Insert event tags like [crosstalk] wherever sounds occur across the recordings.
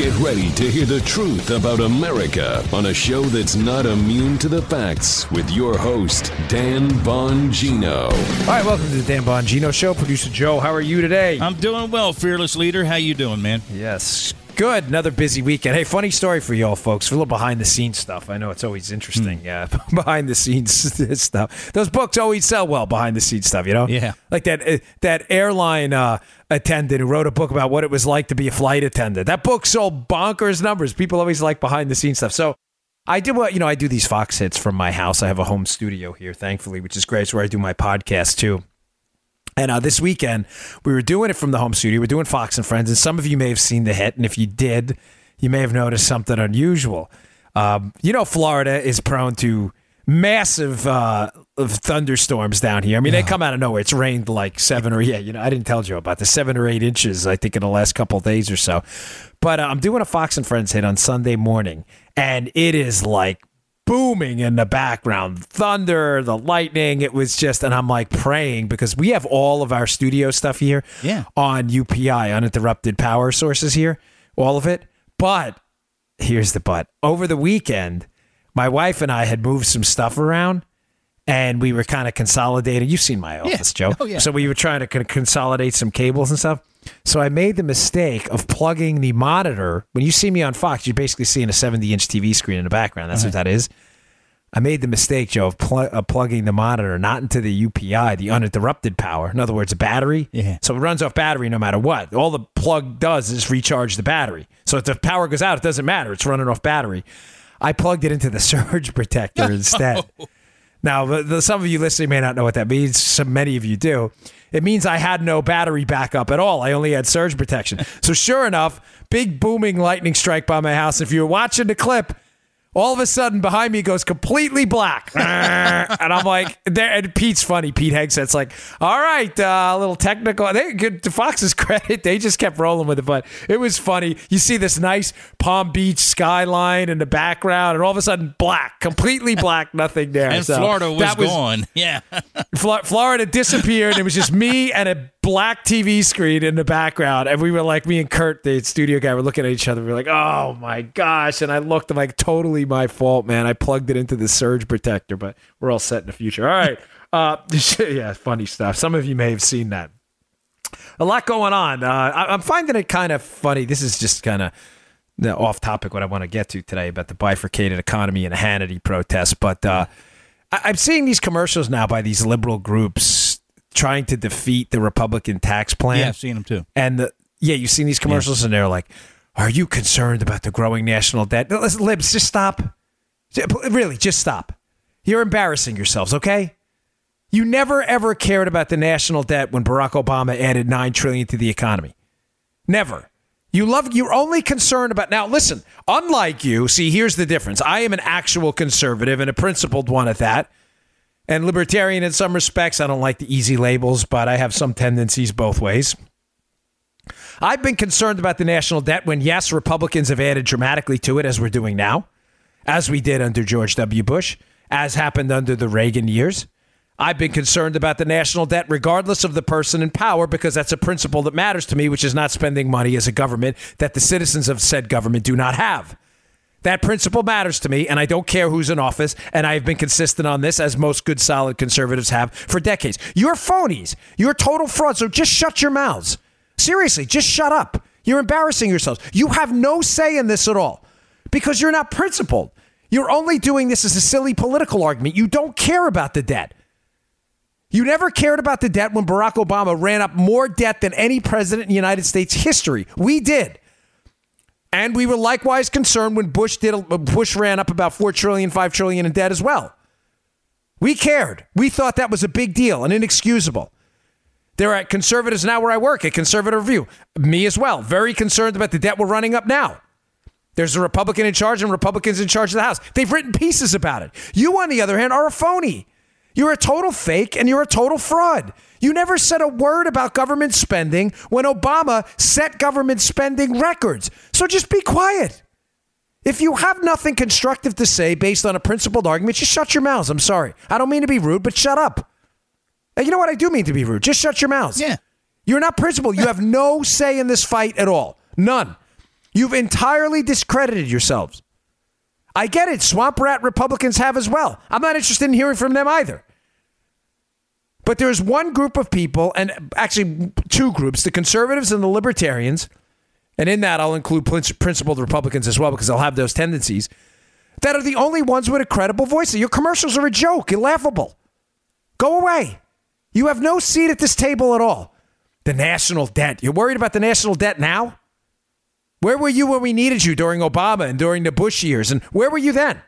Get ready to hear the truth about America on a show that's not immune to the facts with your host, Dan Bongino. All right, welcome to the Dan Bongino Show. Producer Joe, how are you today? I'm doing well, fearless leader. How you doing, man? yes, good. Another busy weekend. Hey, funny story for y'all, folks. For a little behind the scenes stuff. I know it's always interesting. Yeah, [laughs] behind the scenes [laughs] stuff. Those books always sell well. Behind the scenes stuff, you know. Yeah. Like that uh, that airline uh, attendant who wrote a book about what it was like to be a flight attendant. That book sold bonkers numbers. People always like behind the scenes stuff. So. I do what you know. I do these Fox hits from my house. I have a home studio here, thankfully, which is great. It's where I do my podcast too. And uh, this weekend, we were doing it from the home studio. We're doing Fox and Friends, and some of you may have seen the hit. And if you did, you may have noticed something unusual. Um, you know, Florida is prone to massive uh, of thunderstorms down here. I mean, they come out of nowhere. It's rained like seven or yeah, you know, I didn't tell Joe about the seven or eight inches. I think in the last couple of days or so. But uh, I'm doing a Fox and Friends hit on Sunday morning, and it is like booming in the background. Thunder the lightning it was just and i'm like praying because we have all of our studio stuff here Yeah. on upi uninterrupted power sources here all of it. But here's the but. Over the weekend my wife and i had moved some stuff around and we were kind of consolidating. You've seen my office joe. Oh, yeah. so we were trying to con- consolidate some cables and stuff so i made the mistake of plugging the monitor when you see me on fox you're basically seeing a 70 inch tv screen in the background that's what that is I made the mistake, Joe, of, pl- of plugging the monitor not into the UPI, the uninterrupted power. In other words, a battery. Yeah. So it runs off battery no matter what. All the plug does is recharge the battery. So if the power goes out, it doesn't matter. It's running off battery. I plugged it into the [laughs] surge protector instead. [laughs] Oh. Now, the, the, some of you listening may not know what that means. Some many of you do. It means I had no battery backup at all. I only had surge protection. So sure enough, big booming lightning strike by my house. If you're watching the clip, all of a sudden behind me goes completely black [laughs] and i'm like there and pete's funny pete hegseth's like all right uh, a little technical they good to fox's [laughs] credit they just kept rolling with it but it was funny you see this nice palm beach skyline in the background and all of a sudden black completely black [laughs] nothing there And So Florida was, that gone. Yeah. Flo- Florida disappeared. It was just me and a black TV screen in the background. And we were like, me and Kurt, the studio guy, were looking at each other. We were like, oh my gosh. And I looked, I'm like, totally my fault, man. I plugged it into the surge protector, but we're all set in the future. All right. [laughs] Uh, [laughs] yeah, funny stuff. Some of you may have seen that. A lot going on. Uh, I- I'm finding it kind of funny. This is just kind of the off topic what I want to get to today about the bifurcated economy and Hannity protest. But uh, I- I'm seeing these commercials now by these liberal groups trying to defeat the Republican tax plan. Yeah, I've seen them too. And the, yeah, you've seen these commercials, and they're like, "Are you concerned about the growing national debt?" No, listen, libs, just stop. Really, just stop. You're embarrassing yourselves, okay? You never ever cared about the national debt when Barack Obama added nine trillion to the economy. Never. You love you're only concerned about now listen, unlike you, see here's the difference. I am an actual conservative and a principled one at that. And libertarian in some respects. I don't like the easy labels, but I have some tendencies both ways. I've been concerned about the national debt when yes, Republicans have added dramatically to it as we're doing now, as we did under George W. Bush, as happened under the Reagan years. I've been concerned about the national debt regardless of the person in power because that's a principle that matters to me, which is not spending money as a government that the citizens of said government do not have. That principle matters to me, and I don't care who's in office, and I've been consistent on this, as most good, solid conservatives have for decades. You're phonies. You're total fraud, so just shut your mouths. Seriously, just shut up. You're embarrassing yourselves. You have no say in this at all because you're not principled. You're only doing this as a silly political argument. You don't care about the debt. You never cared about the debt when Barack Obama ran up more debt than any president in United States history. We did. And we were likewise concerned when Bush did Bush ran up about 4 trillion, 5 trillion in debt as well. We cared. We thought that was a big deal and inexcusable. There are conservatives now where I work at Conservative Review. Me as well. Very concerned about the debt we're running up now. There's a Republican in charge and Republicans in charge of the House. They've written pieces about it. You, on the other hand, are a phony. You're a total fake and you're a total fraud. You never said a word about government spending when Obama set government spending records. So just be quiet. If you have nothing constructive to say based on a principled argument, just shut your mouths. I'm sorry. I don't mean to be rude, but shut up. And you know what? I do mean to be rude. Just shut your mouths. Yeah. You're not principled. You have no say in this fight at all. None. You've entirely discredited yourselves. I get it. Swamp rat Republicans have as well. I'm not interested in hearing from them either. But there's one group of people, and actually two groups the conservatives and the libertarians. And in that, I'll include principled Republicans as well because they'll have those tendencies that are the only ones with a credible voice. Your commercials are a joke, you're laughable. Go away. You have no seat at this table at all. The national debt. You're worried about the national debt now? Where were you when we needed you during Obama and during the Bush years? And where were you then?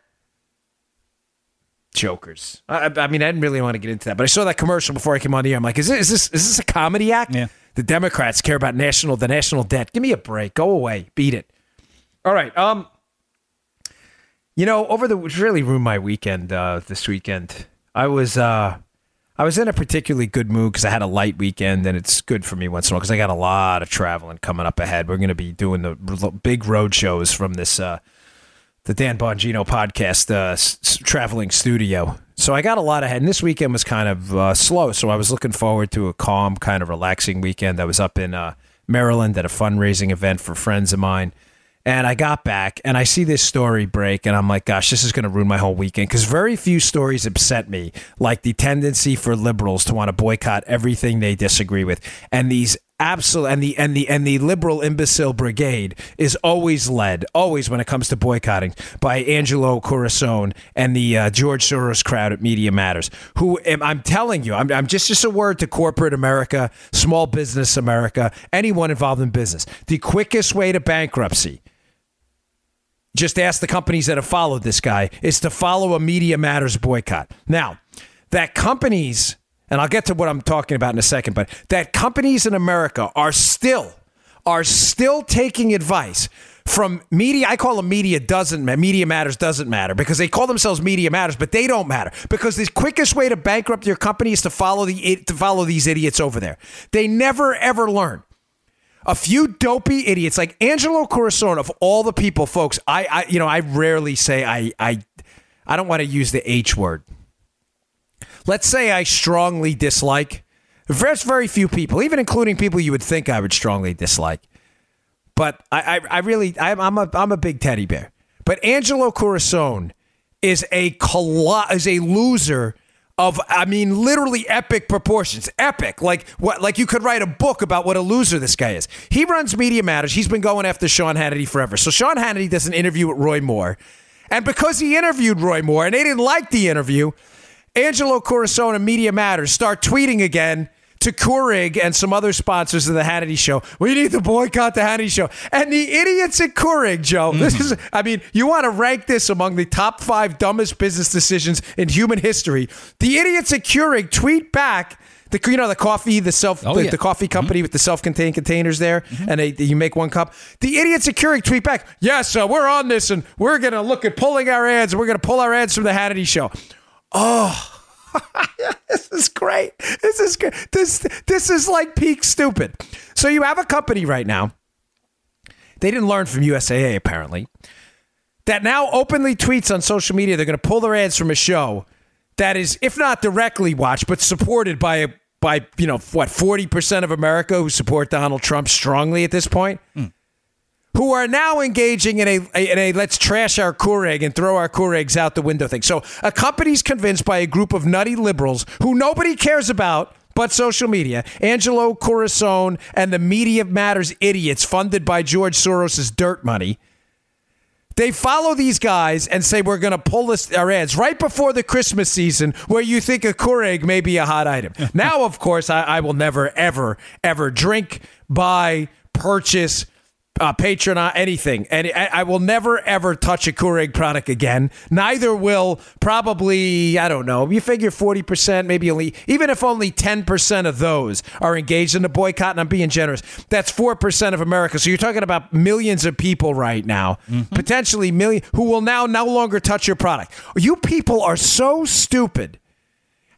Jokers. I, I, mean, I didn't really want to get into that, but I saw that commercial before I came on the air. I'm like, is this is this is this a comedy act? Yeah. The Democrats care about national the national debt. Give me a break. Go away. Beat it. All right. Um. You know, over the which really ruined my weekend. Uh, this weekend, I was uh, I was in a particularly good mood because I had a light weekend, and it's good for me once in a while because I got a lot of traveling coming up ahead. We're going to be doing the big road shows from this uh, the Dan Bongino podcast uh, s- traveling studio. So I got a lot ahead. And this weekend was kind of uh, slow. So I was looking forward to a calm, kind of relaxing weekend. I was up in uh, Maryland at a fundraising event for friends of mine. And I got back and I see this story break, and I'm like, gosh, this is going to ruin my whole weekend because very few stories upset me like the tendency for liberals to want to boycott everything they disagree with. And these absolute and the and the and the liberal imbecile brigade is always led always when it comes to boycotting by Angelo Carusone and the uh, George Soros crowd at Media Matters who I'm telling you I'm, I'm just just a word to corporate America small business America anyone involved in business the quickest way to bankruptcy just ask the companies that have followed this guy is to follow a Media Matters boycott now that companies and I'll get to what I'm talking about in a second, but that companies in America are still are still taking advice from media. I call them media doesn't media matters doesn't matter because they call themselves media matters, but they don't matter because the quickest way to bankrupt your company is to follow the to follow these idiots over there. They never ever learn. A few dopey idiots like Angelo Carusone of all the people, folks. I, I you know I rarely say I I I don't want to use the H word let's say I strongly dislike, there's very few people, even including people you would think I would strongly dislike. But I, I, I really, I'm, I'm, a, I'm a big teddy bear. But Angelo Carusone is a colo- is a loser of I mean literally epic proportions. Epic. Like what like you could write a book about what a loser this guy is. He runs Media Matters. He's been going after Sean Hannity forever. So Sean Hannity does an interview with Roy Moore. And because he interviewed Roy Moore and they didn't like the interview, Angelo Carusone and Media Matters start tweeting again to Keurig and some other sponsors of the Hannity Show. We need to boycott the Hannity Show. And the idiots at Keurig, Joe. Mm-hmm. This is, I mean, you want to rank this among the top five dumbest business decisions in human history. The idiots at Keurig tweet back. The, you know the coffee the self oh, the, yeah. the, coffee mm-hmm. company mm-hmm. with the self-contained containers there mm-hmm. and they, you make one cup the idiots at Keurig tweet back yes uh, we're on this and we're gonna look at pulling our ads and we're gonna pull our ads from the Hannity show Oh, [laughs] this is great. This is good. This this is like peak stupid. So you have a company right now. They didn't learn from USAA apparently. That now openly tweets on social media they're going to pull their ads from a show that is, if not directly watched, but supported by a by you know what forty percent of America who support Donald Trump strongly at this point. Mm who are now engaging in a, in a let's trash our Keurig and throw our Keurigs out the window thing. So a company's convinced by a group of nutty liberals who nobody cares about but social media, Angelo Carusone and the Media Matters idiots funded by George Soros' dirt money. They follow these guys and say we're going to pull this, our ads right before the Christmas season, where you think a Keurig may be a hot item. [laughs] now, of course, I, I will never, ever, ever drink, buy, purchase, uh, Patreon, anything. And I, I, will never, ever touch a Keurig product again. Neither will probably, I don't know, you figure 40%, maybe only, even if only 10% of those are engaged in the boycott, and I'm being generous, that's 4% of America. So you're talking about millions of people right now, mm-hmm. potentially million, who will now no longer touch your product. You people are so stupid.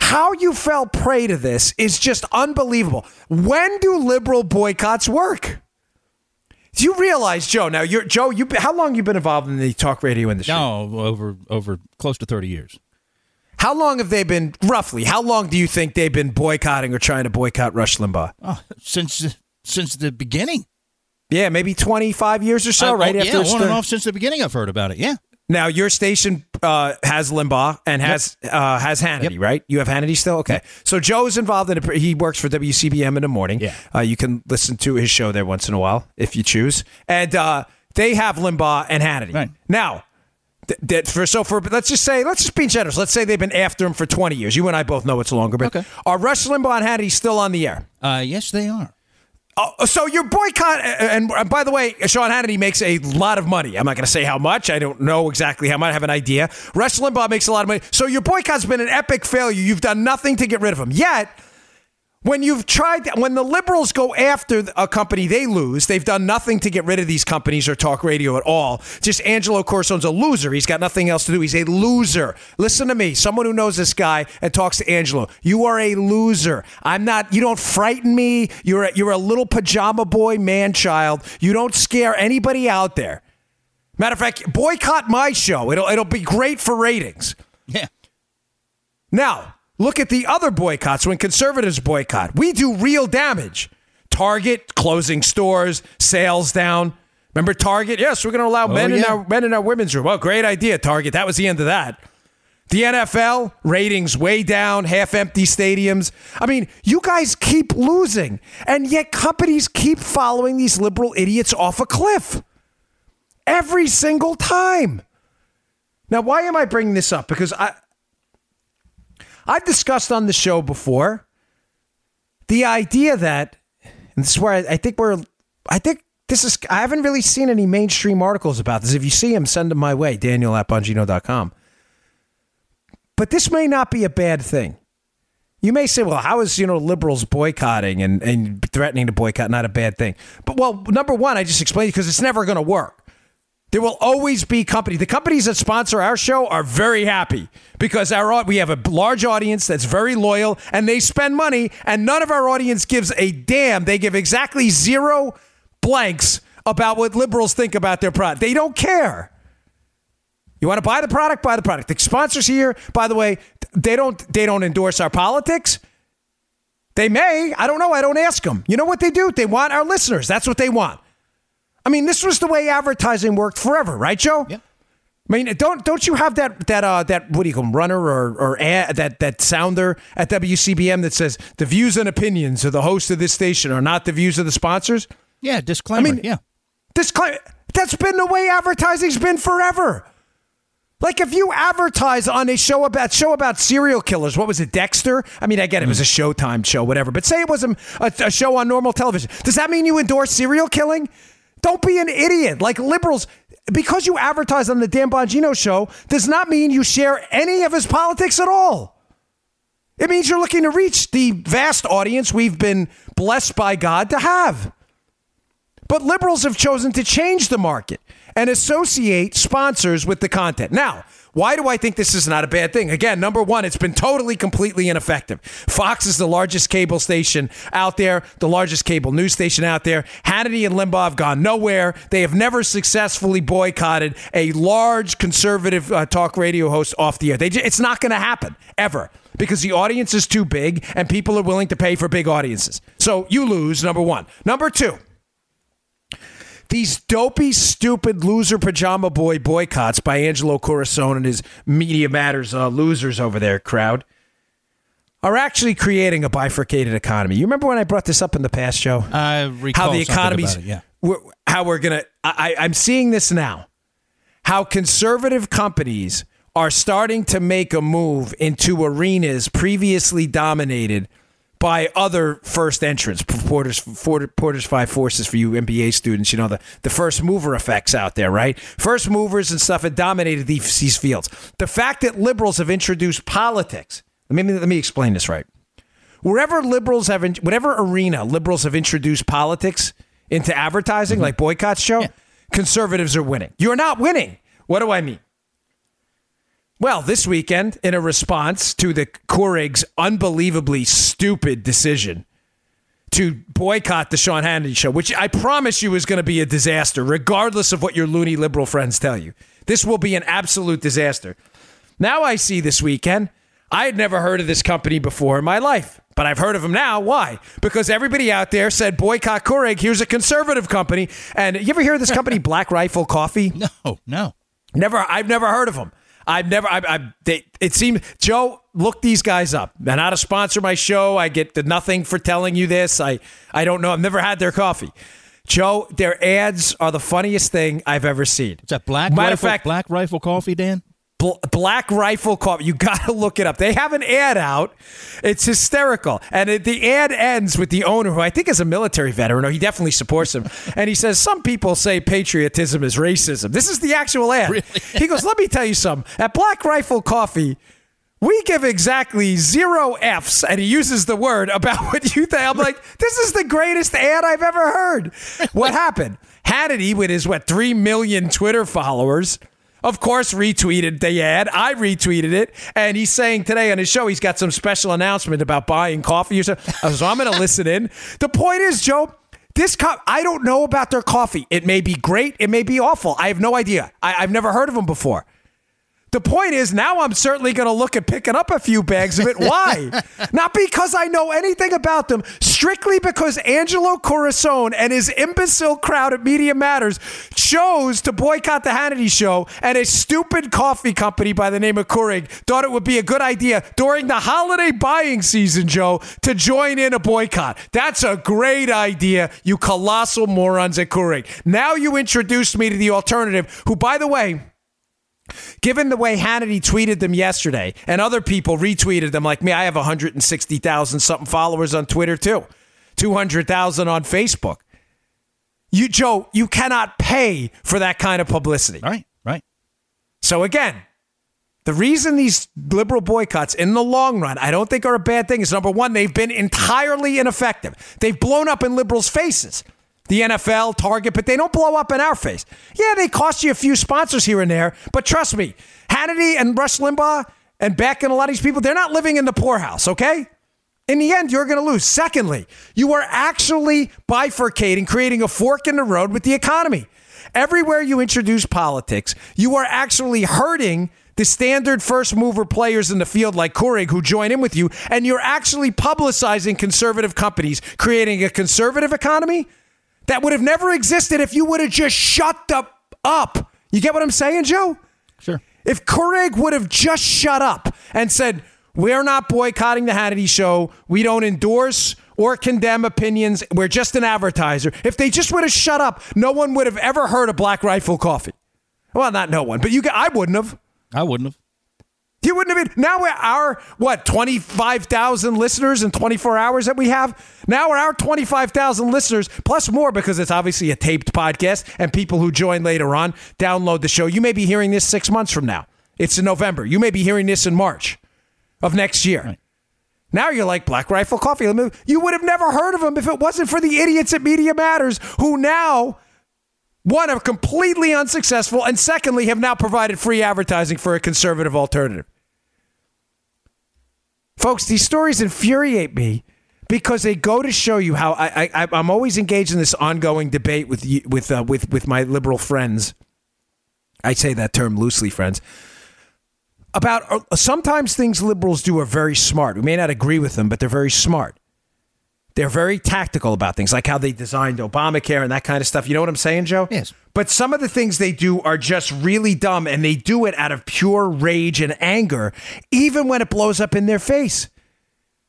How you fell prey to this is just unbelievable. When do liberal boycotts work? Do you realize, Joe? Now, you're Joe. You how long you been involved in the talk radio industry? No, over over close to thirty years. How long have they been roughly? How long do you think they've been boycotting or trying to boycott Rush Limbaugh? Oh, since since the beginning. Yeah, maybe 25 years or so, Uh, right oh, after yeah, on and off since the beginning. I've heard about it. Yeah. Now your station uh, has Limbaugh and has uh, has Hannity, Yep. right? You have Hannity still, okay? So Joe's involved in it. He works for WCBM in the morning. Yeah. uh, you can listen to his show there once in a while if you choose. And uh, they have Limbaugh and Hannity. Right. Now, th- that for so for let's just say let's just be generous. Let's say they've been after him for twenty years. You and I both know it's longer, but Okay. are Rush Limbaugh and Hannity still on the air? Uh, yes, they are. Oh, so your boycott, and, by the way, Sean Hannity makes a lot of money. I'm not going to say how much. I don't know exactly how much. I have an idea. Rush Limbaugh makes a lot of money. So your boycott's been an epic failure. You've done nothing to get rid of him. Yet, when you've tried, when the liberals go after a company, they lose. They've done nothing to get rid of these companies or talk radio at all. Just Angelo Carusone's a loser. He's got nothing else to do. He's a loser. Listen to me, someone who knows this guy and talks to Angelo. You are a loser. I'm not. You don't frighten me. You're a, you're a little pajama boy, man child. You don't scare anybody out there. Matter of fact, boycott my show. It'll it'll be great for ratings. Yeah. Now, look at the other boycotts when conservatives boycott. We do real damage. Target closing stores, sales down. Remember Target? Yes, we're going to allow oh, men in our men in our women's room. Oh, great idea, Target. That was the end of that. The NFL ratings way down, half empty stadiums. I mean, you guys keep losing, and yet companies keep following these liberal idiots off a cliff every single time. Now, why am I bringing this up? Because I I've discussed on the show before the idea that, and this is where I, I think we're, I think this is, I haven't really seen any mainstream articles about this. If you see them, send them my way, daniel at bongino.com. But this may not be a bad thing. You may say, well, how is, you know, liberals boycotting and, and threatening to boycott not a bad thing? But, well, number one, I just explained because it's never going to work. There will always be companies. The companies that sponsor our show are very happy because our we have a large audience that's very loyal and they spend money and none of our audience gives a damn. They give exactly zero blanks about what liberals think about their product. They don't care. You want to buy the product, buy the product. The sponsors here, by the way, they don't they don't endorse our politics. They may. I don't know. I don't ask them. You know what they do? They want our listeners. That's what they want. I mean, this was the way advertising worked forever, right, Joe? Yeah. I mean, don't don't you have that that uh that what do you call 'em, runner or or ad, that that sounder at WCBM that says the views and opinions of the host of this station are not the views of the sponsors? Yeah. Disclaimer. I mean- yeah. Cli- that's been the way advertising's been forever. Like if you advertise on a show about show about serial killers, what was it, Dexter? I mean, I get it, it was a Showtime show, whatever. But say it was a, a show on normal television. Does that mean you endorse serial killing? Don't be an idiot. Like liberals, because you advertise on the Dan Bongino show, does not mean you share any of his politics at all. It means you're looking to reach the vast audience we've been blessed by God to have. But liberals have chosen to change the market and associate sponsors with the content. Now, why do I think this is not a bad thing? Again, number one, it's been totally, completely ineffective. Fox is the largest cable station out there, the largest cable news station out there. Hannity and Limbaugh have gone nowhere. They have never successfully boycotted a large conservative uh, talk radio host off the air. They, it's not going to happen ever because the audience is too big and people are willing to pay for big audiences. So you lose, number one. Number two, these dopey, stupid loser pajama boy boycotts by Angelo Carusone and his Media Matters uh, losers over there crowd are actually creating a bifurcated economy. You remember when I brought this up in the past show? I recall how the something economy's about it, yeah. we're- how we're gonna. I, I- I'm seeing this now. How conservative companies are starting to make a move into arenas previously dominated by other first entrants, Porter's, Porter's Five Forces for you MBA students. You know the the first mover effects out there, right? First movers and stuff have dominated these, these fields. The fact that liberals have introduced politics. Let me let me explain this right wherever liberals have, in, whatever arena liberals have introduced politics into advertising, mm-hmm. like boycotts show, conservatives are winning. You're not winning. What do I mean? Well, this weekend, in a response to the Keurig's unbelievably stupid decision to boycott the Sean Hannity show, which I promise you is going to be a disaster, regardless of what your loony liberal friends tell you. This will be an absolute disaster. Now I see this weekend, I had never heard of this company before in my life. But I've heard of them now. Why? Because everybody out there said boycott Keurig. Here's a conservative company. And you ever hear of this company, [laughs] Black Rifle Coffee? No, no. Never. I've never heard of them. I've never. I. I they, it seemed Joe. Look these guys up. They're not a sponsor of my show. I get the nothing for telling you this. I. I don't know. I've never had their coffee. Joe, their ads are the funniest thing I've ever seen. Is that black Matter rifle, of fact, black rifle coffee, Dan? Bl- Black Rifle Coffee. You got to [laughs] look it up. They have an ad out. It's hysterical. And it, the ad ends with the owner, who I think is a military veteran, or he definitely supports him. [laughs] and he says, Some people say patriotism is racism. This is the actual ad. Really? [laughs] he goes, Let me tell you something. At Black Rifle Coffee, we give exactly zero F's, and he uses the word about what you think. I'm like, this is the greatest ad I've ever heard. What happened? Hannity, with his, what, 3 million Twitter followers, of course, retweeted the ad. I retweeted it. And he's saying today on his show, he's got some special announcement about buying coffee or something. Uh, so I'm going [laughs] to listen in. The point is, Joe, this cup, I don't know about their coffee. It may be great. It may be awful. I have no idea. I, I've never heard of them before. The point is, now I'm certainly going to look at picking up a few bags of it. Why? [laughs] Not because I know anything about them, strictly because Angelo Carusone and his imbecile crowd at Media Matters chose to boycott the Hannity show, and a stupid coffee company by the name of Keurig thought it would be a good idea during the holiday buying season, Joe, to join in a boycott. That's a great idea, you colossal morons at Keurig. Now you introduced me to the alternative, who, by the way, Given the way Hannity tweeted them yesterday, and other people retweeted them like me, I have 160,000 something followers on Twitter too, 200,000 on Facebook. You, Joe, you cannot pay for that kind of publicity. Right, right. So again, the reason these liberal boycotts in the long run I don't think are a bad thing is number one, they've been entirely ineffective. They've blown up in liberals' faces. The NFL, Target, but they don't blow up in our face. Yeah, they cost you a few sponsors here and there, but trust me, Hannity and Rush Limbaugh and Beck and a lot of these people, they're not living in the poorhouse, okay? In the end, you're going to lose. Secondly, you are actually bifurcating, creating a fork in the road with the economy. Everywhere you introduce politics, you are actually hurting the standard first mover players in the field like Keurig who join in with you, and you're actually publicizing conservative companies, creating a conservative economy that would have never existed if you would have just shut the up. You get what I'm saying, Joe? Sure. If Keurig would have just shut up and said, we're not boycotting the Hannity show. We don't endorse or condemn opinions. We're just an advertiser. If they just would have shut up, no one would have ever heard of Black Rifle Coffee. Well, not no one, but you. I wouldn't have. I wouldn't have. You wouldn't have been. Now we're our what twenty five thousand listeners in twenty four hours that we have. Now we're our twenty five thousand listeners plus more because it's obviously a taped podcast and people who join later on download the show. You may be hearing this six months from now. It's in November. You may be hearing this in March of next year. Right. Now you're like Black Rifle Coffee. You would have never heard of them if it wasn't for the idiots at Media Matters who now one are completely unsuccessful and secondly have now provided free advertising for a conservative alternative. Folks, these stories infuriate me because they go to show you how I, I I'm always engaged in this ongoing debate with you, with uh, with with my liberal friends. I say that term loosely, friends. About uh, sometimes things liberals do are very smart. We may not agree with them, but they're very smart. They're very tactical about things, like how they designed Obamacare and that kind of stuff. You know what I'm saying, Joe? Yes. But some of the things they do are just really dumb, and they do it out of pure rage and anger, even when it blows up in their face.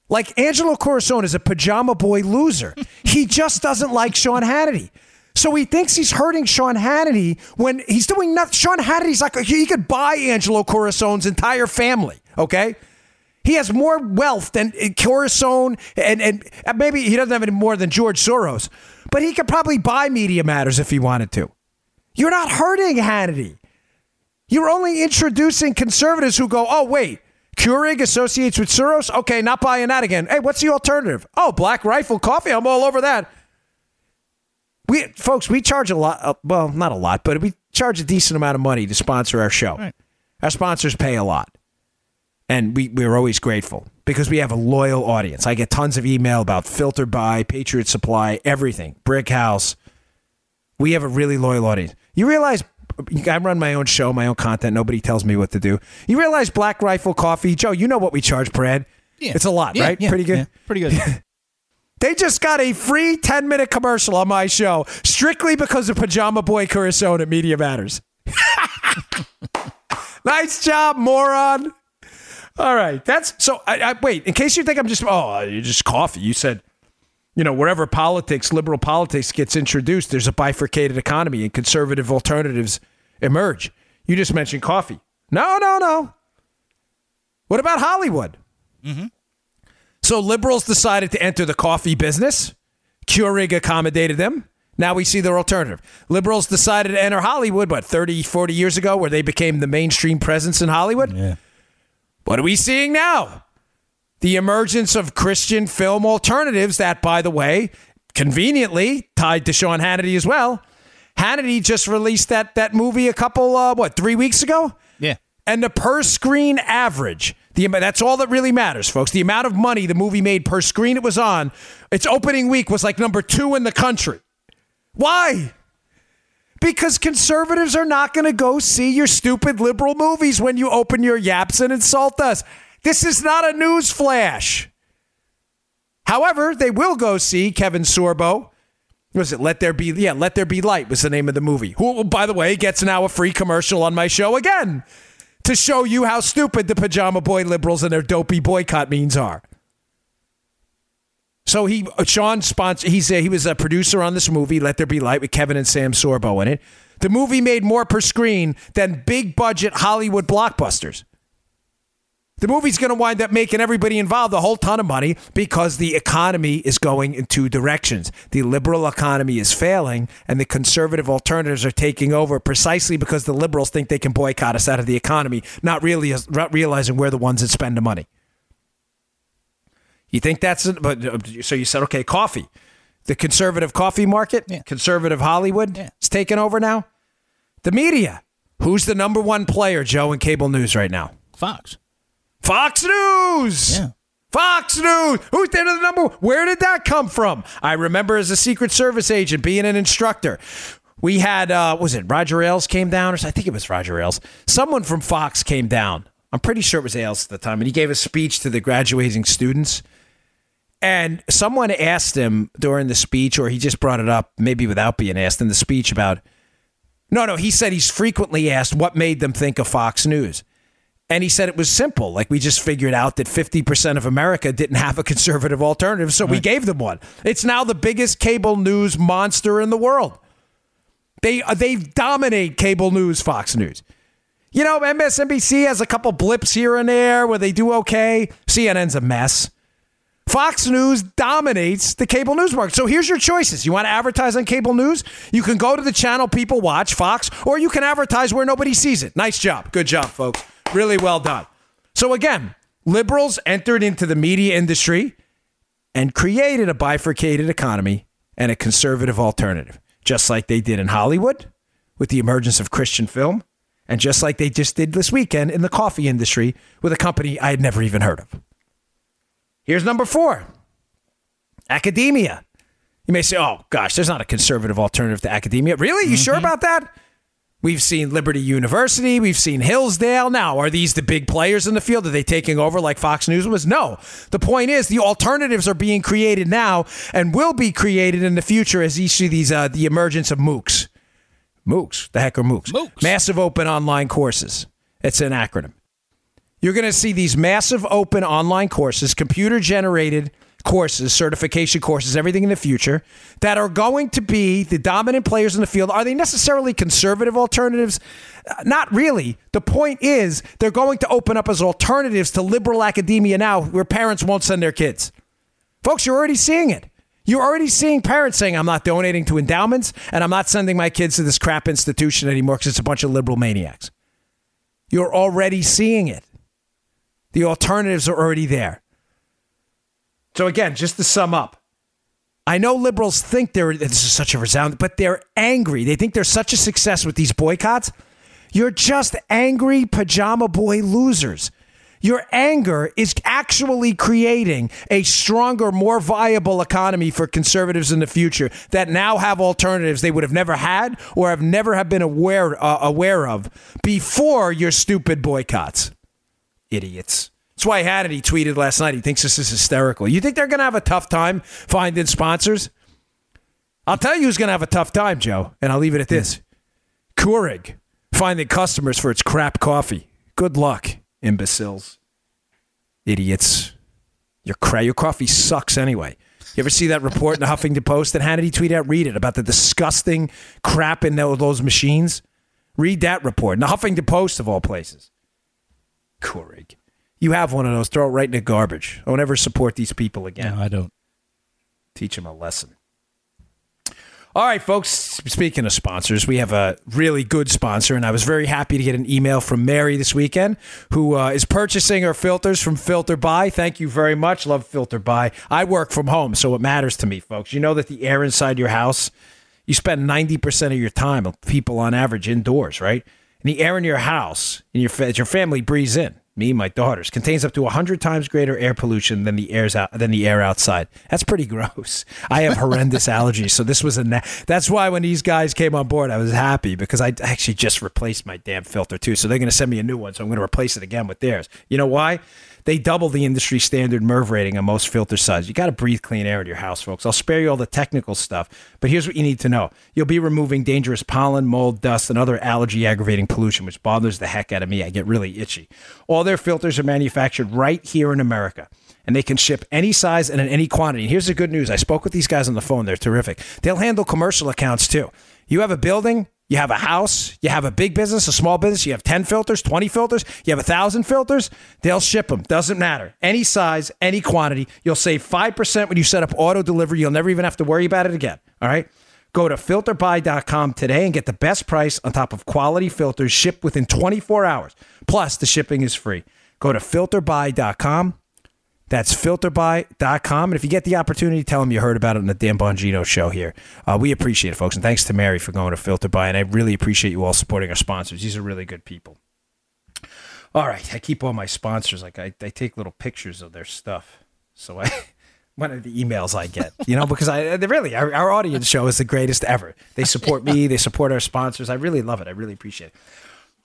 Like Angelo Carusone is a pajama boy loser. [laughs] he just doesn't like Sean Hannity. So he thinks he's hurting Sean Hannity when he's doing nothing. Sean Hannity's like, he could buy Angelo Carusone's entire family, okay? He has more wealth than eh, Carusone, and, and maybe he doesn't have any more than George Soros, but he could probably buy Media Matters if he wanted to. You're not hurting Hannity. You're only introducing conservatives who go, oh, wait, Keurig associates with Soros? Okay, not buying that again. Hey, what's the alternative? Oh, Black Rifle Coffee. I'm all over that. We folks, we charge a lot. Uh, well, not a lot, but we charge a decent amount of money to sponsor our show. Right. Our sponsors pay a lot, and we we're always grateful because we have a loyal audience. I get tons of email about Filter Buy, Patriot Supply, everything, Brick House. We have a really loyal audience. You realize I run my own show, my own content. Nobody tells me what to do. You realize Black Rifle Coffee, Joe? You know what we charge per ad? Yeah. It's a lot, Yeah, right? yeah, Pretty good. pretty good. [laughs] They just got a free 10 minute commercial on my show strictly because of Pajama Boy Carusone at Media Matters. [laughs] nice job, moron. All right. That's so. I, I, wait, in case you think I'm just, oh, you're just coffee. You said, you know, wherever politics, liberal politics gets introduced, there's a bifurcated economy and conservative alternatives emerge. You just mentioned coffee. No, no, no. What about Hollywood? Mm-hmm. So liberals decided to enter the coffee business. Keurig accommodated them. Now we see their alternative. Liberals decided to enter Hollywood, what, 30, 40 years ago, where they became the mainstream presence in Hollywood? Yeah. What are we seeing now? The emergence of Christian film alternatives that, by the way, conveniently tied to Sean Hannity as well. Hannity just released that that movie a couple, uh, what, three weeks ago? Yeah. And the per screen average, the that's all that really matters, folks. The amount of money the movie made per screen it was on, its opening week was like number two in the country. Why? Because conservatives are not going to go see your stupid liberal movies when you open your yaps and insult us. This is not a news flash. However, they will go see Kevin Sorbo. Was it Let There Be? Yeah, Let There Be Light was the name of the movie. Who, by the way, gets now a free commercial on my show again to show you how stupid the pajama boy liberals and their dopey boycott means are. So he, Sean sponsor. He's a, he was a producer on this movie, Let There Be Light, with Kevin and Sam Sorbo in it. The movie made more per screen than big budget Hollywood blockbusters. The movie's going to wind up making everybody involved a whole ton of money because the economy is going in two directions. The liberal economy is failing, and the conservative alternatives are taking over precisely because the liberals think they can boycott us out of the economy, not really not realizing we're the ones that spend the money. You think that's it? But uh, so you said, okay, coffee, the conservative coffee market, Yeah. conservative Hollywood, Yeah. is taking over now. The media, who's the number one player, Joe, in cable news right now? Fox. Fox News. Yeah. Fox News. Who's the number? Where did that come from? I remember as a Secret Service agent being an instructor. We had uh was it Roger Ailes came down or I think it was Roger Ailes. Someone from Fox came down. I'm pretty sure it was Ailes at the time, and he gave a speech to the graduating students. And someone asked him during the speech, or he just brought it up, maybe without being asked in the speech about. No, no, he said he's frequently asked what made them think of Fox News. And he said it was simple. Like we just figured out that 50% of America didn't have a conservative alternative, so we gave them one. It's now the biggest cable news monster in the world. They uh, they dominate cable news, Fox News. You know, MSNBC has a couple blips here and there where they do okay. CNN's a mess. Fox News dominates the cable news market. So here's your choices. You want to advertise on cable news? You can go to the channel people watch, Fox, or you can advertise where nobody sees it. Nice job. Good job, folks. Really well done. So again, liberals entered into the media industry and created a bifurcated economy and a conservative alternative, just like they did in Hollywood with the emergence of Christian film, and just like they just did this weekend in the coffee industry with a company I had never even heard of. Here's number four academia. You may say, oh, gosh, there's not a conservative alternative to academia. Really? You sure mm-hmm. about that? We've seen Liberty University. We've seen Hillsdale. Now, are these the big players in the field? Are they taking over like Fox News was? No. The point is, the alternatives are being created now and will be created in the future as you see these uh, the emergence of MOOCs. MOOCs. The heck are MOOCs? MOOCs. Massive Open Online Courses. It's an acronym. You're going to see these massive open online courses, computer generated courses, certification courses, everything in the future that are going to be the dominant players in the field. Are they necessarily conservative alternatives? Uh, Not really. The point is they're going to open up as alternatives to liberal academia now where parents won't send their kids. Folks, you're already seeing it. You're already seeing parents saying, I'm not donating to endowments and I'm not sending my kids to this crap institution anymore because it's a bunch of liberal maniacs. You're already seeing it. The alternatives are already there. So again, just to sum up, I know liberals think they're this is such a resound, but they're angry. They think they're such a success with these boycotts. You're just angry pajama boy losers. Your anger is actually creating a stronger, more viable economy for conservatives in the future that now have alternatives they would have never had or have never have been aware uh, aware of before your stupid boycotts idiots. That's why Hannity tweeted last night. He thinks this is hysterical. You think they're going to have a tough time finding sponsors? I'll tell you who's going to have a tough time, Joe, and I'll leave it at this. Keurig finding customers for its crap coffee. Good luck, imbeciles. Idiots. Your, cra- your coffee sucks anyway. You ever see that report in the Huffington Post that Hannity tweeted out? Read it about the disgusting crap in those machines. Read that report in the Huffington Post of all places. Keurig. You have one of those. Throw it right in the garbage. Don't ever support these people again. No, I don't. Teach them a lesson. All right, folks. Speaking of sponsors, we have a really good sponsor, and I was very happy to get an email from Mary this weekend, who uh, is purchasing her filters from Filterbuy. Thank you very much. Love Filterbuy. I work from home, so it matters to me, folks. You know that the air inside your house, you spend ninety percent of your time, people on average, indoors, right? And the air in your house, and your your family breathes in me my daughters contains up to 100 times greater air pollution than the air's out than the air outside. That's pretty gross. I have horrendous [laughs] allergies so this was a na- that's why when these guys came on board i was happy because i actually just replaced my damn filter too. So they're going to send me a new one so i'm going to replace it again with theirs. You know why they double the industry standard MERV rating on most filter sizes. You got to breathe clean air in your house, folks. I'll spare you all the technical stuff, but here's what you need to know. You'll be removing dangerous pollen, mold, dust, and other allergy aggravating pollution, which bothers the heck out of me. I get really itchy. All their filters are manufactured right here in America and they can ship any size and in any quantity. Here's the good news I spoke with these guys on the phone. They're terrific. They'll handle commercial accounts too. You have a building, you have a house, you have a big business, a small business, you have 10 filters, 20 filters, you have a 1,000 filters, they'll ship them. Doesn't matter. Any size, any quantity. You'll save 5% when you set up auto delivery. You'll never even have to worry about it again. All right? Go to filterbuy.com today and get the best price on top of quality filters shipped within 24 hours. Plus, the shipping is free. Go to filterbuy.com. That's filterbuy.com. And if you get the opportunity, tell them you heard about it on the Dan Bongino show here. Uh, we appreciate it, folks. And thanks to Mary for going to Filterbuy. And I really appreciate you all supporting our sponsors. These are really good people. All right. I keep all my sponsors. Like, I, I take little pictures of their stuff. So I. [laughs] One of the emails I get, you know, because I really our, our audience show is the greatest ever. They support me, they support our sponsors. I really love it. I really appreciate it.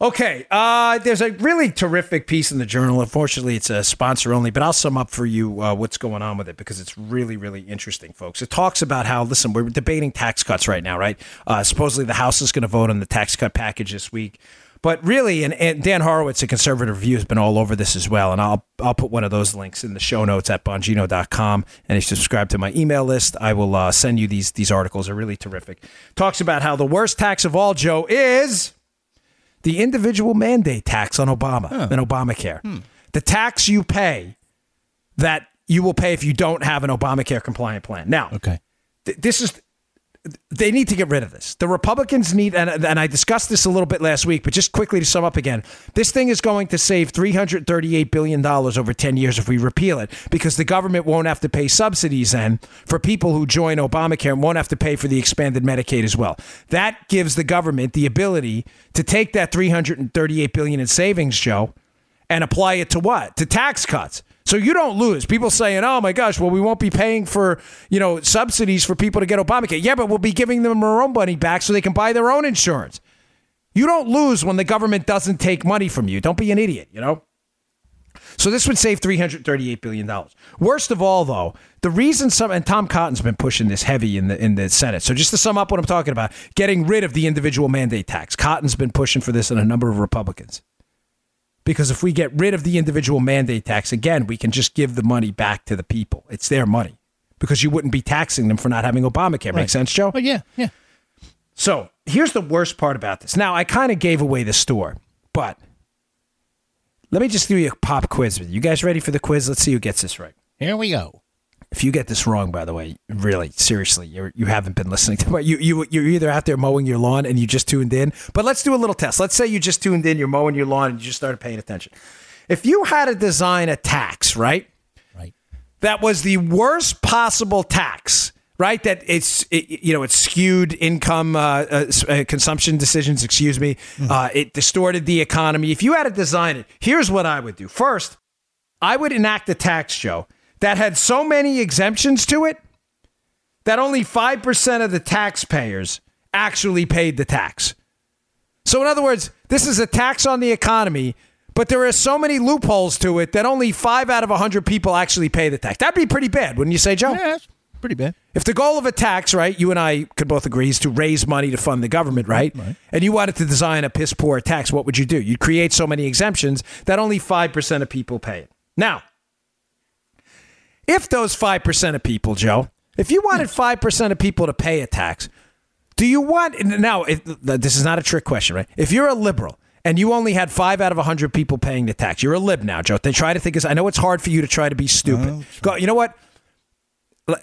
Okay, uh, there's a really terrific piece in the journal. Unfortunately, it's a sponsor only, but I'll sum up for you uh, what's going on with it because it's really, really interesting, folks. It talks about how, listen, we're debating tax cuts right now, right? Uh, supposedly the House is going to vote on the tax cut package this week. But really, and, and Dan Horowitz, a conservative review, has been all over this as well. And I'll I'll put one of those links in the show notes at bongino.com. And if you subscribe to my email list, I will uh, send you these these articles. They're really terrific. Talks about how the worst tax of all, Joe, is the individual mandate tax on Obama and Obamacare. Hmm. The tax you pay that you will pay if you don't have an Obamacare compliant plan. Now, Okay. th- this is they need to get rid of this. The Republicans need, and, and I discussed this a little bit last week, but just quickly to sum up again, this thing is going to save $338 billion over 10 years if we repeal it because the government won't have to pay subsidies then for people who join Obamacare and won't have to pay for the expanded Medicaid as well. That gives the government the ability to take that 338 billion in savings, Joe, and apply it to what? To tax cuts. So you don't lose. People saying, "Oh my gosh, well we won't be paying for, you know, subsidies for people to get Obamacare." Yeah, but we'll be giving them their own money back so they can buy their own insurance. You don't lose when the government doesn't take money from you. Don't be an idiot, you know? So this would save $338 billion. Worst of all, though, the reason some and Tom Cotton's been pushing this heavy in the in the Senate. So just to sum up what I'm talking about, getting rid of the individual mandate tax. Cotton's been pushing for this and a number of Republicans. Because if we get rid of the individual mandate tax, again, we can just give the money back to the people. It's their money. Because you wouldn't be taxing them for not having Obamacare. Make sense, Joe? Oh yeah, yeah. So here's the worst part about this. Now, I kind of gave away the store, but let me just do you a pop quiz with you. You guys ready for the quiz? Let's see who gets this right. Here we go. If you get this wrong, by the way, really, seriously, you're, you haven't been listening to my, you, you, you're either out there mowing your lawn and you just tuned in, but let's do a little test. Let's say you just tuned in, you're mowing your lawn and you just started paying attention. If you had to design a tax, right? Right. that was the worst possible tax right that it's it, you know it skewed income uh, uh, uh, consumption decisions excuse me uh, it distorted the economy if you had to design it here's what i would do first i would enact a tax joe that had so many exemptions to it that only 5% of the taxpayers actually paid the tax so in other words this is a tax on the economy but there are so many loopholes to it that only five out of 100 people actually pay the tax. That'd be pretty bad, wouldn't you say, Joe? Yeah, that's pretty bad. If the goal of a tax, right, you and I could both agree, is to raise money to fund the government, right? And you wanted to design a piss poor tax, what would you do? You'd create so many exemptions that only 5% of people pay it. Now, if those 5% of people, Joe, if you wanted hmm. 5% of people to pay a tax, do you want, now, if, this is not a trick question, right? If you're a liberal, and you only had five out of 100 people paying the tax. You're a lib now, Joe. Then try to think. I know it's hard for you to try to be stupid. Oh, Go, you know what?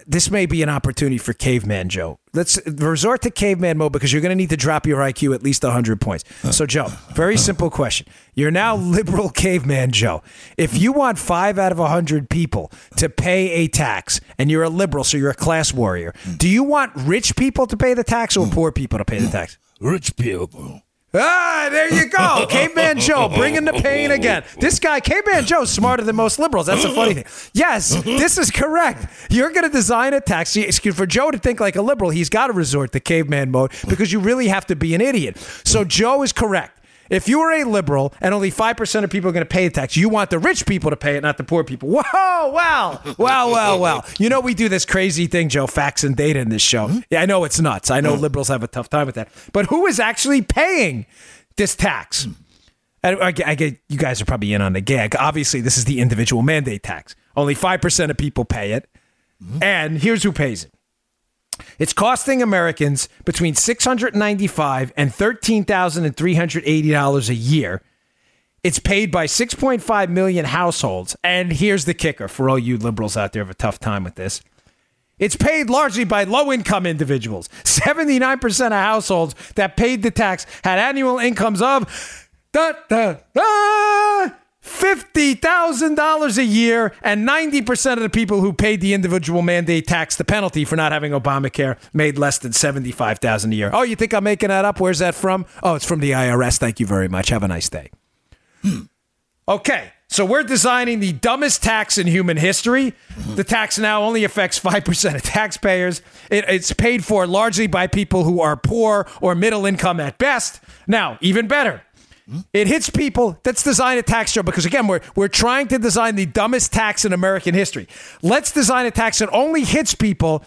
This may be an opportunity for caveman Joe. Let's resort to caveman mode because you're going to need to drop your IQ at least 100 points. So, Joe, very simple question. You're now [laughs] liberal caveman Joe. If you want five out of 100 people to pay a tax and you're a liberal, so you're a class warrior, do you want rich people to pay the tax or poor people to pay the tax? Rich people. Ah, there you go. [laughs] Caveman Joe bringing the pain again. This guy, Caveman Joe's smarter than most liberals. That's the funny thing. Yes, this is correct. You're going to design a tax. For Joe to think like a liberal, he's got to resort to caveman mode because you really have to be an idiot. So Joe is correct. If you are a liberal and only 5% of people are going to pay the tax, you want the rich people to pay it, not the poor people. Whoa, wow, wow, wow, wow. You know, we do this crazy thing, Joe, facts and data in this show. Mm-hmm. Yeah, I know it's nuts. I know mm-hmm. liberals have a tough time with that. But who is actually paying this tax? Mm. I, I, I get you guys are probably in on the gag. Obviously, this is the individual mandate tax. Only 5% of people pay it. Mm-hmm. And here's who pays it. It's costing Americans between 695 and $13,380 a year. It's paid by 6.5 million households. And here's the kicker for all you liberals out there have a tough time with this. It's paid largely by low income individuals. 79% of households that paid the tax had annual incomes of da, da, da, $50,000 a year, and 90% of the people who paid the individual mandate tax, the penalty for not having Obamacare, made less than $75,000 a year. Oh, you think I'm making that up? Where's that from? Oh, it's from the IRS. Thank you very much. Have a nice day. Hmm. Okay. So we're designing the dumbest tax in human history. The tax now only affects 5% of taxpayers. It, it's paid for largely by people who are poor or middle income at best. Now, even better, it hits people. Let's design a tax show because again, we're we're trying to design the dumbest tax in American history. Let's design a tax that only hits people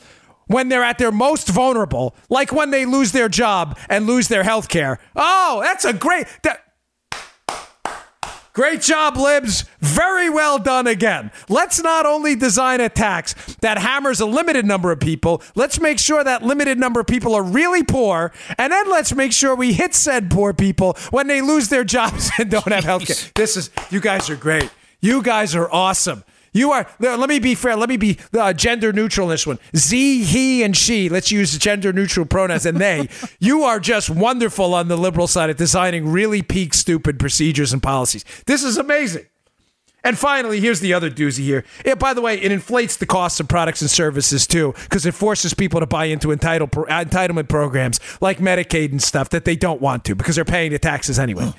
when they're at their most vulnerable, like when they lose their job and lose their health care. Oh, that's a great that, Great job, Libs. Very well done again. Let's not only design a tax that hammers a limited number of people, let's make sure that limited number of people are really poor, and then let's make sure we hit said poor people when they lose their jobs [laughs] and don't have health care. This is, you guys are great. You guys are awesome. You are. Let me be fair. Let me be uh, gender neutral in this one. Z, he, and she. Let's use gender neutral pronouns and they. [laughs] you are just wonderful on the liberal side at designing really peak stupid procedures and policies. This is amazing. And finally, here's the other doozy here. It, by the way, it inflates the costs of products and services too, because it forces people to buy into entitle, entitlement programs like Medicaid and stuff that they don't want to because they're paying the taxes anyway.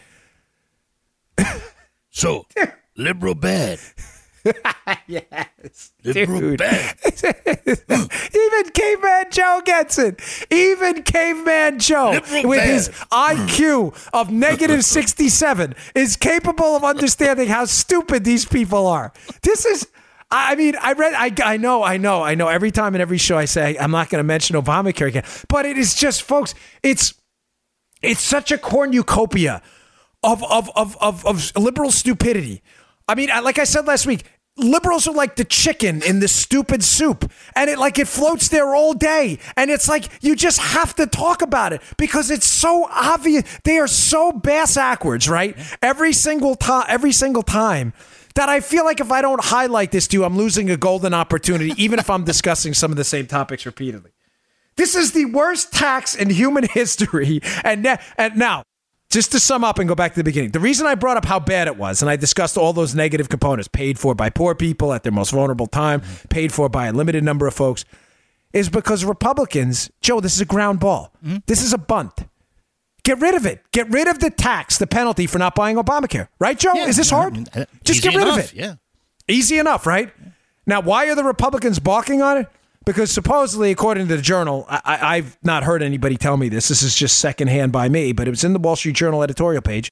[laughs] So, [laughs] liberal bad. [laughs] yes. Liberal Dude. [laughs] Even Caveman Joe gets it. Even Caveman Joe, Liberal with bad. his IQ of negative 67, is capable of understanding how stupid these people are. This is. I mean, I read, I, I know, I know, I know. Every time in every show I say, I'm not going to mention Obamacare again. But it is just, folks, it's it's such a cornucopia of of of of, of liberal stupidity. I mean, like I said last week, liberals are like the chicken in the stupid soup, and it like it floats there all day, and it's like you just have to talk about it because it's so obvious. They are so bass backwards, right? Every single time, every single time. That I feel like if I don't highlight this to you, I'm losing a golden opportunity, [laughs] even if I'm discussing some of the same topics repeatedly. This is the worst tax in human [laughs] history. And, ne- and now, just to sum up and go back to the beginning, the reason I brought up how bad it was, and I discussed all those negative components paid for by poor people at their most vulnerable time, paid for by a limited number of folks, is because Republicans, Joe, this is a ground ball. This is a bunt. Get rid of it. Get rid of the tax, the penalty for not buying Obamacare. Right, Joe? is this hard? Uh, Just get rid enough, of it. Yeah. Easy enough, right? Now, why are the Republicans balking on it? Because supposedly, according to the Journal, I, I've not heard anybody tell me this. This is just secondhand by me, but it was in the Wall Street Journal editorial page.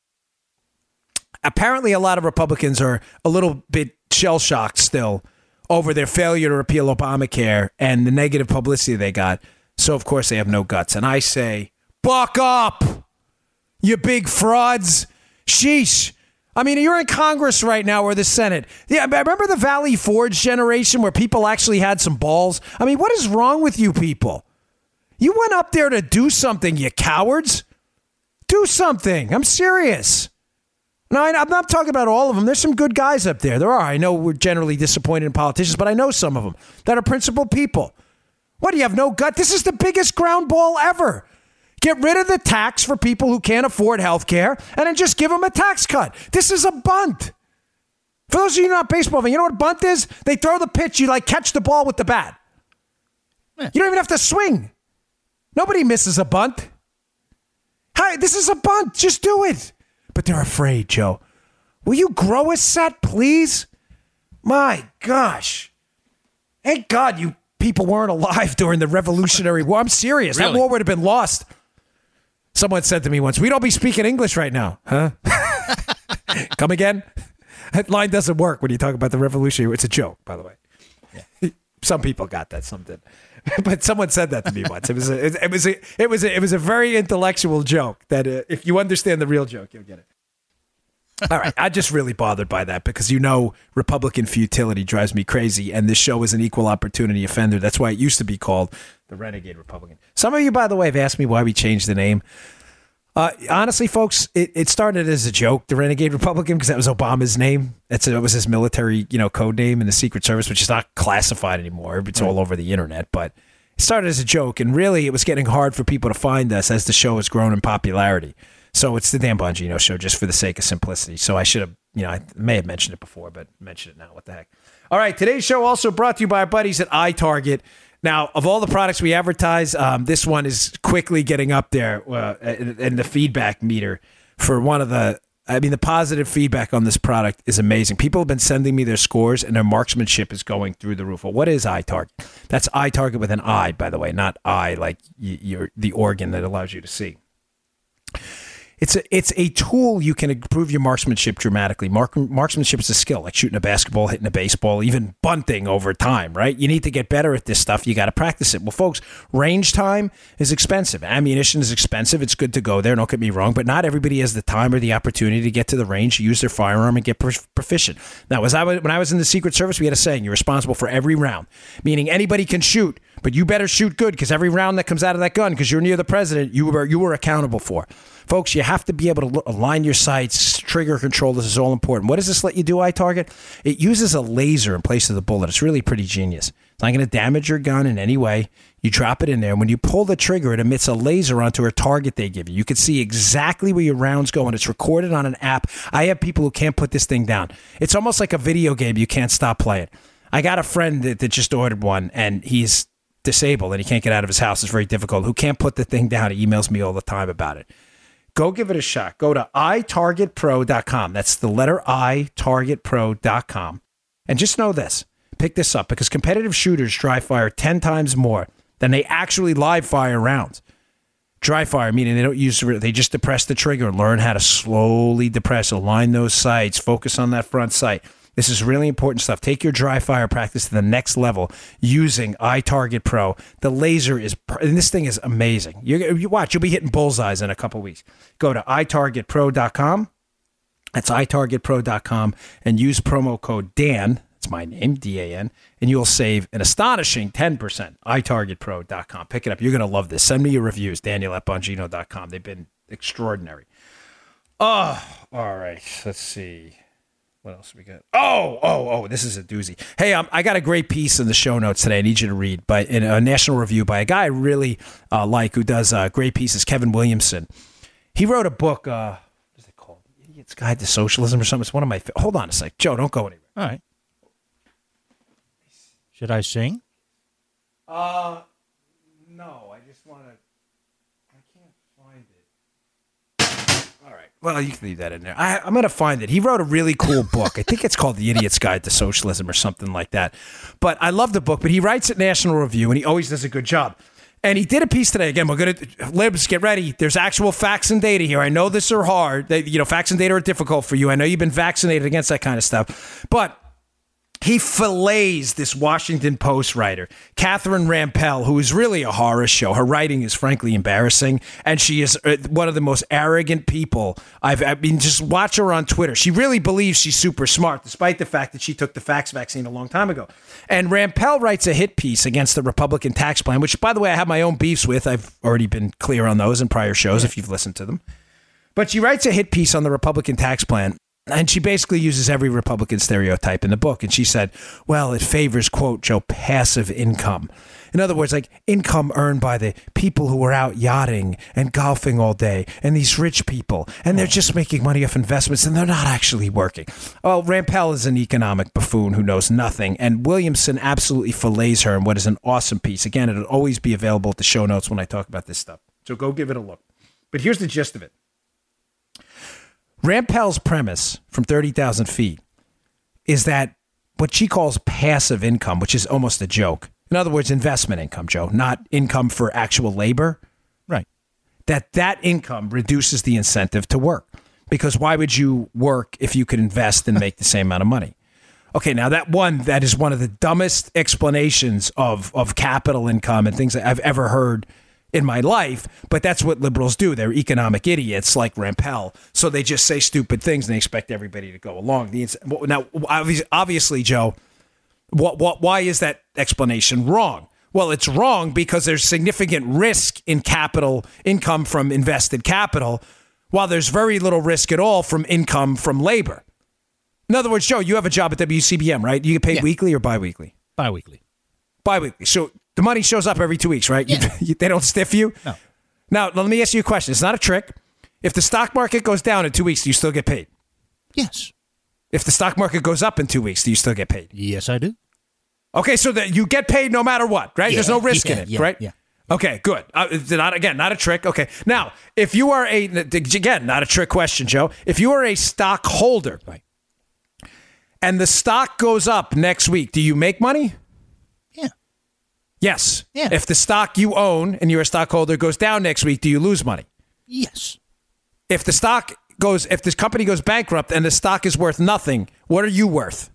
apparently a lot of Republicans are a little bit shell shocked still over their failure to repeal Obamacare and the negative publicity they got. So, of course, they have no guts. And I say, buck up, you big frauds. Sheesh. I mean, you're in Congress right now or the Senate. Yeah, I remember the Valley Forge generation where people actually had some balls? I mean, what is wrong with you people? You went up there to do something, you cowards. Do something. I'm serious. No, I- I'm not talking about all of them. There's some good guys up there. There are. I know we're generally disappointed in politicians, but I know some of them that are principled people. What do you have no gut? This is the biggest ground ball ever. Get rid of the tax for people who can't afford health care and then just give them a tax cut. This is a bunt. For those of you not baseball fans, you know what a bunt is? They throw the pitch, you like catch the ball with the bat. You don't even have to swing. Nobody misses a bunt. Hi, this is a bunt. Just do it. But they're afraid, Joe. Will you grow a set, please? My gosh. Thank God you people weren't alive [laughs] during the Revolutionary War. I'm serious. That war would have been lost. Someone said to me once, We don't be speaking English right now, huh? [laughs] Come again? That line doesn't work when you talk about the revolution. It's a joke, by the way. Some people got that, some did. [laughs] But someone said that to me once. It was a, it, it was a, it was a, it was a very intellectual joke that uh, if you understand the real joke, you'll get it. [laughs] All right, I'm just really bothered by that because you know Republican futility drives me crazy, and this show is an equal opportunity offender. That's why it used to be called the Renegade Republican. Some of you, by the way, have asked me why we changed the name. Uh, honestly, folks, it, it started as a joke, the Renegade Republican, because that was Obama's name. That's it was his military, you know, code name in the Secret Service, which is not classified anymore. It's all over the internet, but it started as a joke, and really, it was getting hard for people to find us as the show has grown in popularity. So it's the Dan Bongino show, just for the sake of simplicity. So I should have, you know, I may have mentioned it before, but mention it now. What the heck? All right, today's show also brought to you by our buddies at iTarget. Now, of all the products we advertise, um, this one is quickly getting up there uh, in the feedback meter for one of the. I mean, the positive feedback on this product is amazing. People have been sending me their scores, and their marksmanship is going through the roof. Well, what is iTarget? That's iTarget with an I, by the way, not I like y- your the organ that allows you to see. It's a it's a tool you can improve your marksmanship dramatically. Mark, marksmanship is a skill, like shooting a basketball, hitting a baseball, even bunting over time, right? You need to get better at this stuff. You got to practice it. Well, folks, range time is expensive. Ammunition is expensive. It's good to go there. Don't get me wrong, but not everybody has the time or the opportunity to get to the range, use their firearm, and get proficient. Now, as I was, when I was in the Secret Service, we had a saying: "You're responsible for every round," meaning anybody can shoot, but you better shoot good because every round that comes out of that gun, because you're near the president, you were you were accountable for. Folks, you have to be able to align your sights, trigger control. This is all important. What does this let you do, iTarget? It uses a laser in place of the bullet. It's really pretty genius. It's not going to damage your gun in any way. You drop it in there. When you pull the trigger, it emits a laser onto a target they give you. You can see exactly where your round's going. It's recorded on an app. I have people who can't put this thing down. It's almost like a video game. You can't stop playing. I got a friend that, that just ordered one, and he's disabled and he can't get out of his house. It's very difficult. Who can't put the thing down? He emails me all the time about it go give it a shot. Go to itargetpro.com. That's the letter I, targetpro.com. And just know this pick this up because competitive shooters dry fire 10 times more than they actually live fire rounds. Dry fire, meaning they don't use, they just depress the trigger and learn how to slowly depress, align those sights, focus on that front sight. This is really important stuff. Take your dry fire practice to the next level using iTarget Pro. The laser is, and this thing is amazing. You, you watch, you'll be hitting bullseyes in a couple weeks. Go to itargetpro.com. That's itargetpro.com and use promo code DAN. That's my name, D A N, and you'll save an astonishing 10%. itargetpro.com. Pick it up. You're going to love this. Send me your reviews, daniel at bongino.com. They've been extraordinary. Oh, all right. Let's see. What else we got? Oh, oh, oh! This is a doozy. Hey, um, I got a great piece in the show notes today. I need you to read, but in a national review by a guy I really uh, like who does uh, great pieces, Kevin Williamson. He wrote a book. Uh, what is it called? Idiot's Guide to Socialism or something. It's one of my. Fa- Hold on a sec, Joe. Don't go anywhere. All right. Should I sing? Uh, no. I just want to. I can't find it. All right. Well, you can leave that in there. I, I'm going to find it. He wrote a really cool book. I think it's called The Idiot's Guide to Socialism or something like that. But I love the book. But he writes at National Review, and he always does a good job. And he did a piece today. Again, we're gonna libs get ready. There's actual facts and data here. I know this are hard. They, you know, facts and data are difficult for you. I know you've been vaccinated against that kind of stuff, but he fillets this Washington Post writer, Catherine Rampell, who is really a horror show. Her writing is frankly embarrassing, and she is uh, one of the most arrogant people I've. I mean, just watch her on Twitter. She really believes she's super smart, despite the fact that she took the facts vaccine a long time ago. And Rampell writes a hit piece against the Republican tax plan, which, by the way, I have my own beefs with. I've already been clear on those in prior shows if you've listened to them. But she writes a hit piece on the Republican tax plan and she basically uses every Republican stereotype in the book. And she said, well, it favors, quote, Joe, passive income. In other words, like income earned by the people who are out yachting and golfing all day and these rich people. And they're just making money off investments and they're not actually working. Well, Rampell is an economic buffoon who knows nothing. And Williamson absolutely fillets her in what is an awesome piece. Again, it'll always be available at the show notes when I talk about this stuff. So go give it a look. But here's the gist of it. Rampell's premise from 30,000 feet is that what she calls passive income, which is almost a joke. In other words, investment income, Joe, not income for actual labor. Right. That that income reduces the incentive to work. Because why would you work if you could invest and make the same amount of money? Okay, now that one that is one of the dumbest explanations of of capital income and things that I've ever heard in my life, but that's what liberals do. They're economic idiots like Rampell. So they just say stupid things and they expect everybody to go along. The now, obviously, Joe, what, what, why is that explanation wrong? Well, it's wrong because there's significant risk in capital income from invested capital, while there's very little risk at all from income from labor. In other words, Joe, you have a job at WCBM, right? You get paid Yeah. weekly or biweekly? Bi-weekly. Biweekly. So the money shows up every two weeks, right? Yeah. [laughs] you- they don't stiff you. No. Now, let me ask you a question. It's not a trick. If the stock market goes down in two weeks, do you still get paid? Yes. If the stock market goes up in two weeks, do you still get paid? Yes, I do. Okay, so that you get paid no matter what, right? There's no risk in it, yeah, right? yeah. Okay, good. Uh, not again, not a trick. Okay, now if you are a again, not a trick question, Joe. If you are a stockholder, Right. and the stock goes up next week, do you make money? Yes. Yeah. If the stock you own and you're a stockholder goes down next week, do you lose money? Yes. If the stock goes, if this company goes bankrupt and the stock is worth nothing, what are you worth?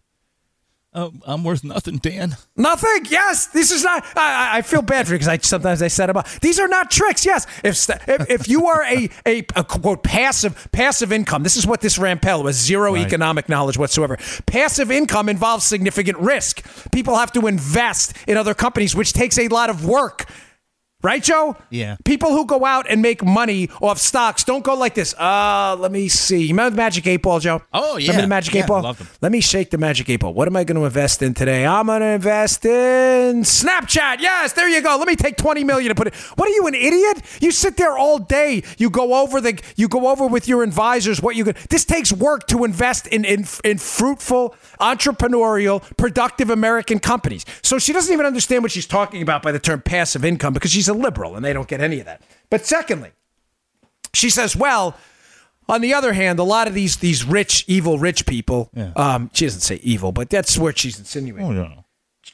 Uh, I'm worth nothing, Dan. Nothing. Yes, this is not. I, I- I feel bad for you because I sometimes I set them up. These are not tricks. Yes, if if, if you are a, a a quote passive passive income, this is what this Rampell was zero economic knowledge whatsoever. Passive income involves significant risk. People have to invest in other companies, which takes a lot of work. Right, Joe? Yeah. People who go out and make money off stocks don't go like this. Uh, let me see. You remember the Magic Eight Ball, Joe? Oh, Remember yeah. the Magic Yeah, Eight Ball? loved them. Let me shake the Magic Eight Ball. What am I going to invest in today? I'm going to invest in Snapchat. Yes, there you go. Let me take 20 million and put it. What are you, an idiot? You sit there all day. You go over the. You go over with your advisors what you. can. This takes work to invest in in in fruitful, entrepreneurial, productive American companies. So she doesn't even understand what she's talking about by the term passive income because she's a liberal and they don't get any of that. But secondly, she says, well. On the other hand, a lot of these these rich, evil, rich people. Yeah. Um, she doesn't say evil, but that's what she's insinuating. Oh, no.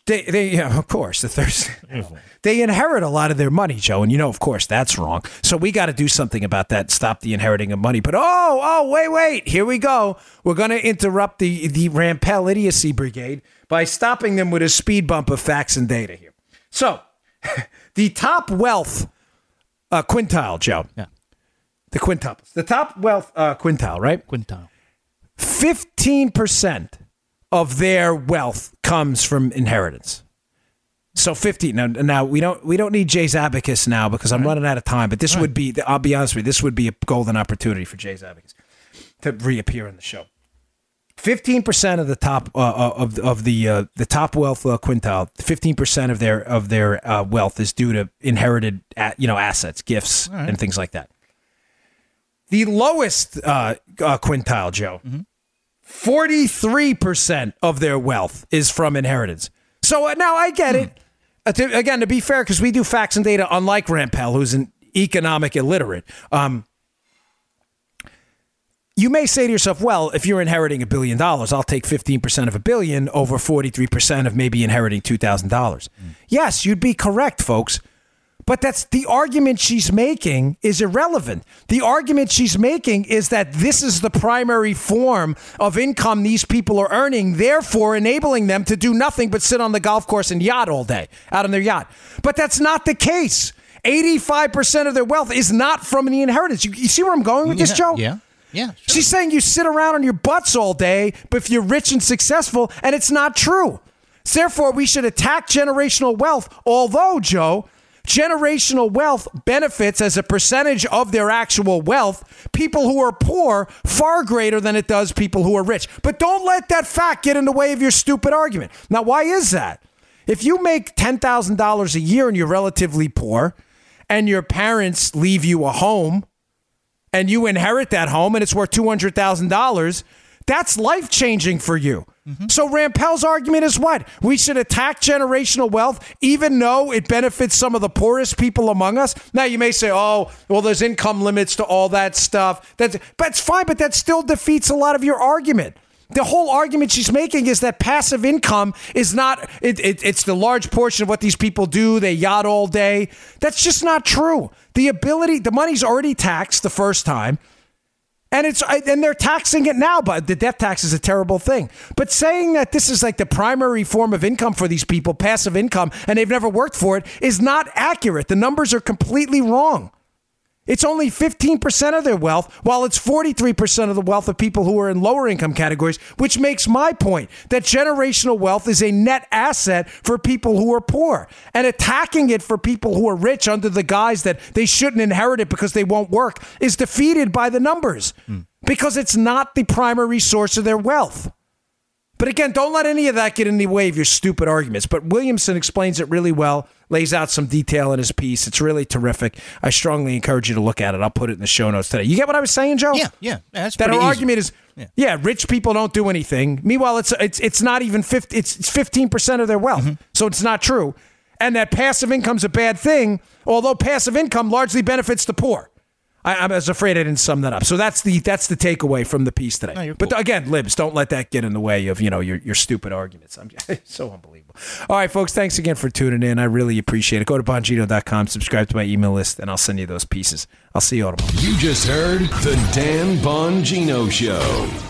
They, they, yeah, of course, the thirst. [laughs] They inherit a lot of their money, Joe, and you know, of course, that's wrong. So we got to do something about that. Stop the inheriting of money. But oh, oh, wait, wait, here we go. We're going to interrupt the the Rampell idiocy brigade by stopping them with a speed bump of facts and data here. So, [laughs] the top wealth uh, quintile, Joe. Yeah. The quintuples. The top wealth uh, quintile, right? Quintile. 15% of their wealth comes from inheritance. So 15 now now we don't we don't need Jay's abacus now because I'm running out of time but this would be I'll be honest with you this would be a golden opportunity for Jay's abacus to reappear in the show. 15% of the top uh, uh, of of the uh, the top wealth uh, quintile 15% of their of their uh, wealth is due to inherited you know assets, gifts and things like that. The lowest uh, uh, quintile, Joe, 43% of their wealth is from inheritance. So uh, now I get it. Uh, to, again, to be fair, because we do facts and data, unlike Rampell, who's an economic illiterate. Um, you may say to yourself, well, if you're inheriting a billion dollars, I'll take 15% of a billion over 43% of maybe inheriting $2,000. Mm. Yes, you'd be correct, folks. But that's the argument she's making is irrelevant. The argument she's making is that this is the primary form of income these people are earning, therefore enabling them to do nothing but sit on the golf course and yacht all day, out on their yacht. But that's not the case. 85% of their wealth is not from the inheritance. You, you see where I'm going with this, Joe? Yeah. Yeah. sure. She's saying you sit around on your butts all day, but if you're rich and successful, and it's not true. Therefore, we should attack generational wealth, although, Joe, generational wealth benefits as a percentage of their actual wealth people who are poor far greater than it does people who are rich. But don't let that fact get in the way of your stupid argument. Now, why is that? If you make $10,000 a year and you're relatively poor, and your parents leave you a home, and you inherit that home and it's worth $200,000, that's life changing for you. Mm-hmm. So Rampell's argument is what? We should attack generational wealth even though it benefits some of the poorest people among us. Now you may say, "Oh, well there's income limits to all that stuff." That's but it's fine, but that still defeats a lot of your argument. The whole argument she's making is that passive income is not, it, it, it's the large portion of what these people do. They yacht all day. That's just not true. The ability, the money's already taxed the first time. And it's and they're taxing it now, but the death tax is a terrible thing. But saying that this is like the primary form of income for these people, passive income, and they've never worked for it, is not accurate. The numbers are completely wrong. It's only 15% of their wealth, while it's 43% of the wealth of people who are in lower income categories, which makes my point that generational wealth is a net asset for people who are poor. And attacking it for people who are rich under the guise that they shouldn't inherit it because they won't work is defeated by the numbers hmm. because it's not the primary source of their wealth. But again, don't let any of that get in the way of your stupid arguments. But Williamson explains it really well, lays out some detail in his piece. It's really terrific. I strongly encourage you to look at it. I'll put it in the show notes today. You get what I was saying, Joe? Yeah, yeah. That's That her easy. argument is, yeah. rich people don't do anything. Meanwhile, it's it's it's not even 50, it's it's fifteen percent of their wealth, Mm-hmm. so it's not true. And that passive income's a bad thing, although passive income largely benefits the poor. I, I was afraid I didn't sum that up. So that's the that's the takeaway from the piece today. No, you're But again, libs, don't let that get in the way of you know your your stupid arguments. I'm [laughs] it's so unbelievable. All right, folks, thanks again for tuning in. I really appreciate it. Go to bongino.com, subscribe to my email list, and I'll send you those pieces. I'll see you all tomorrow. You just heard the Dan Bongino Show.